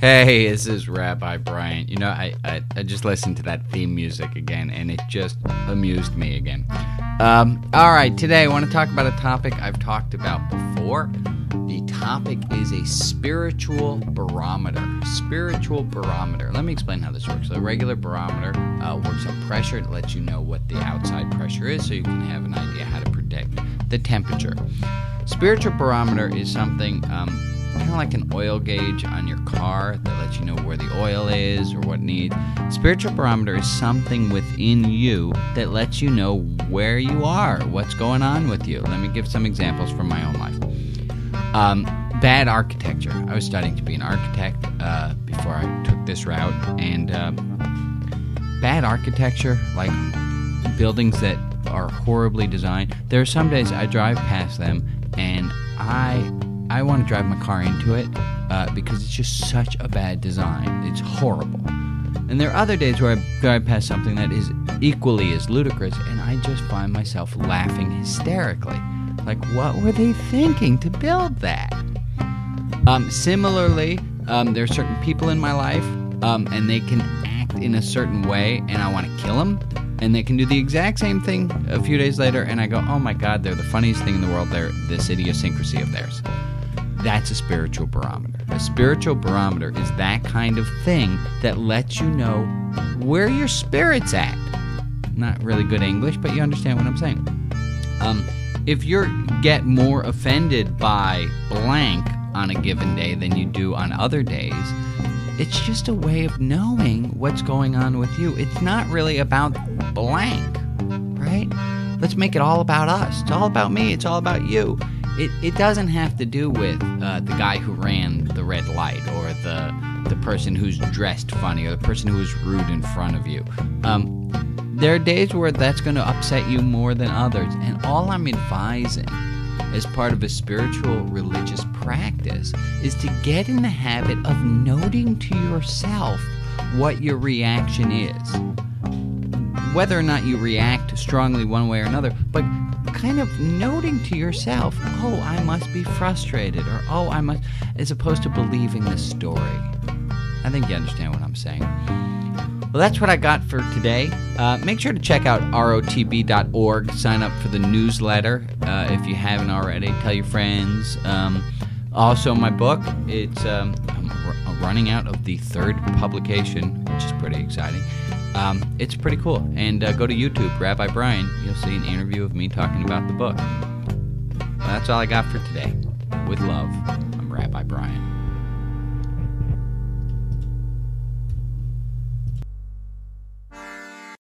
Hey, this is Rabbi Brian. You know, I, I, I just listened to that theme music again, and it just amused me again. Um, all right, today I want to talk about a topic I've talked about before. The topic is a spiritual barometer. Spiritual barometer. Let me explain how this works. A regular barometer uh, works on pressure. It lets you know what the outside pressure is so you can have an idea how to predict the temperature. Spiritual barometer is something. Um, kind of like an oil gauge on your car that lets you know where the oil is or what needs. Spiritual barometer is something within you that lets you know where you are, what's going on with you. Let me give some examples from my own life. Um, bad architecture. I was studying to be an architect uh, before I took this route, and uh, bad architecture, like buildings that are horribly designed. There are some days I drive past them and I I want to drive my car into it uh, because it's just such a bad design. It's horrible. And there are other days where I drive past something that is equally as ludicrous, and I just find myself laughing hysterically. Like, what were they thinking to build that? Um, similarly, um, there are certain people in my life, um, and they can act in a certain way, and I want to kill them. And they can do the exact same thing a few days later, and I go, oh my god, they're the funniest thing in the world. They're this idiosyncrasy of theirs. That's a spiritual barometer. A spiritual barometer is that kind of thing that lets you know where your spirit's at. Not really good English, but you understand what I'm saying. Um, if you get more offended by blank on a given day than you do on other days, it's just a way of knowing what's going on with you. It's not really about blank, right? Let's make it all about us. It's all about me. It's all about you it, it doesn't have to do with uh, the guy who ran the red light or the the person who's dressed funny or the person who's rude in front of you. Um, there are days where that's going to upset you more than others, and all I'm advising as part of a spiritual religious practice is to get in the habit of noting to yourself what your reaction is. Whether or not you react strongly one way or another, but kind of noting to yourself, oh, I must be frustrated, or oh, I must, as opposed to believing the story. I think you understand what I'm saying. Well, that's what I got for today. Uh, make sure to check out rotb.org. Sign up for the newsletter uh, if you haven't already. Tell your friends. Um, also, my book. It's um, running out of the third publication, which is pretty exciting. Um, it's pretty cool. And uh, go to YouTube, Rabbi Brian. You'll see an interview of me talking about the book. Well, that's all I got for today. With love, I'm Rabbi Brian.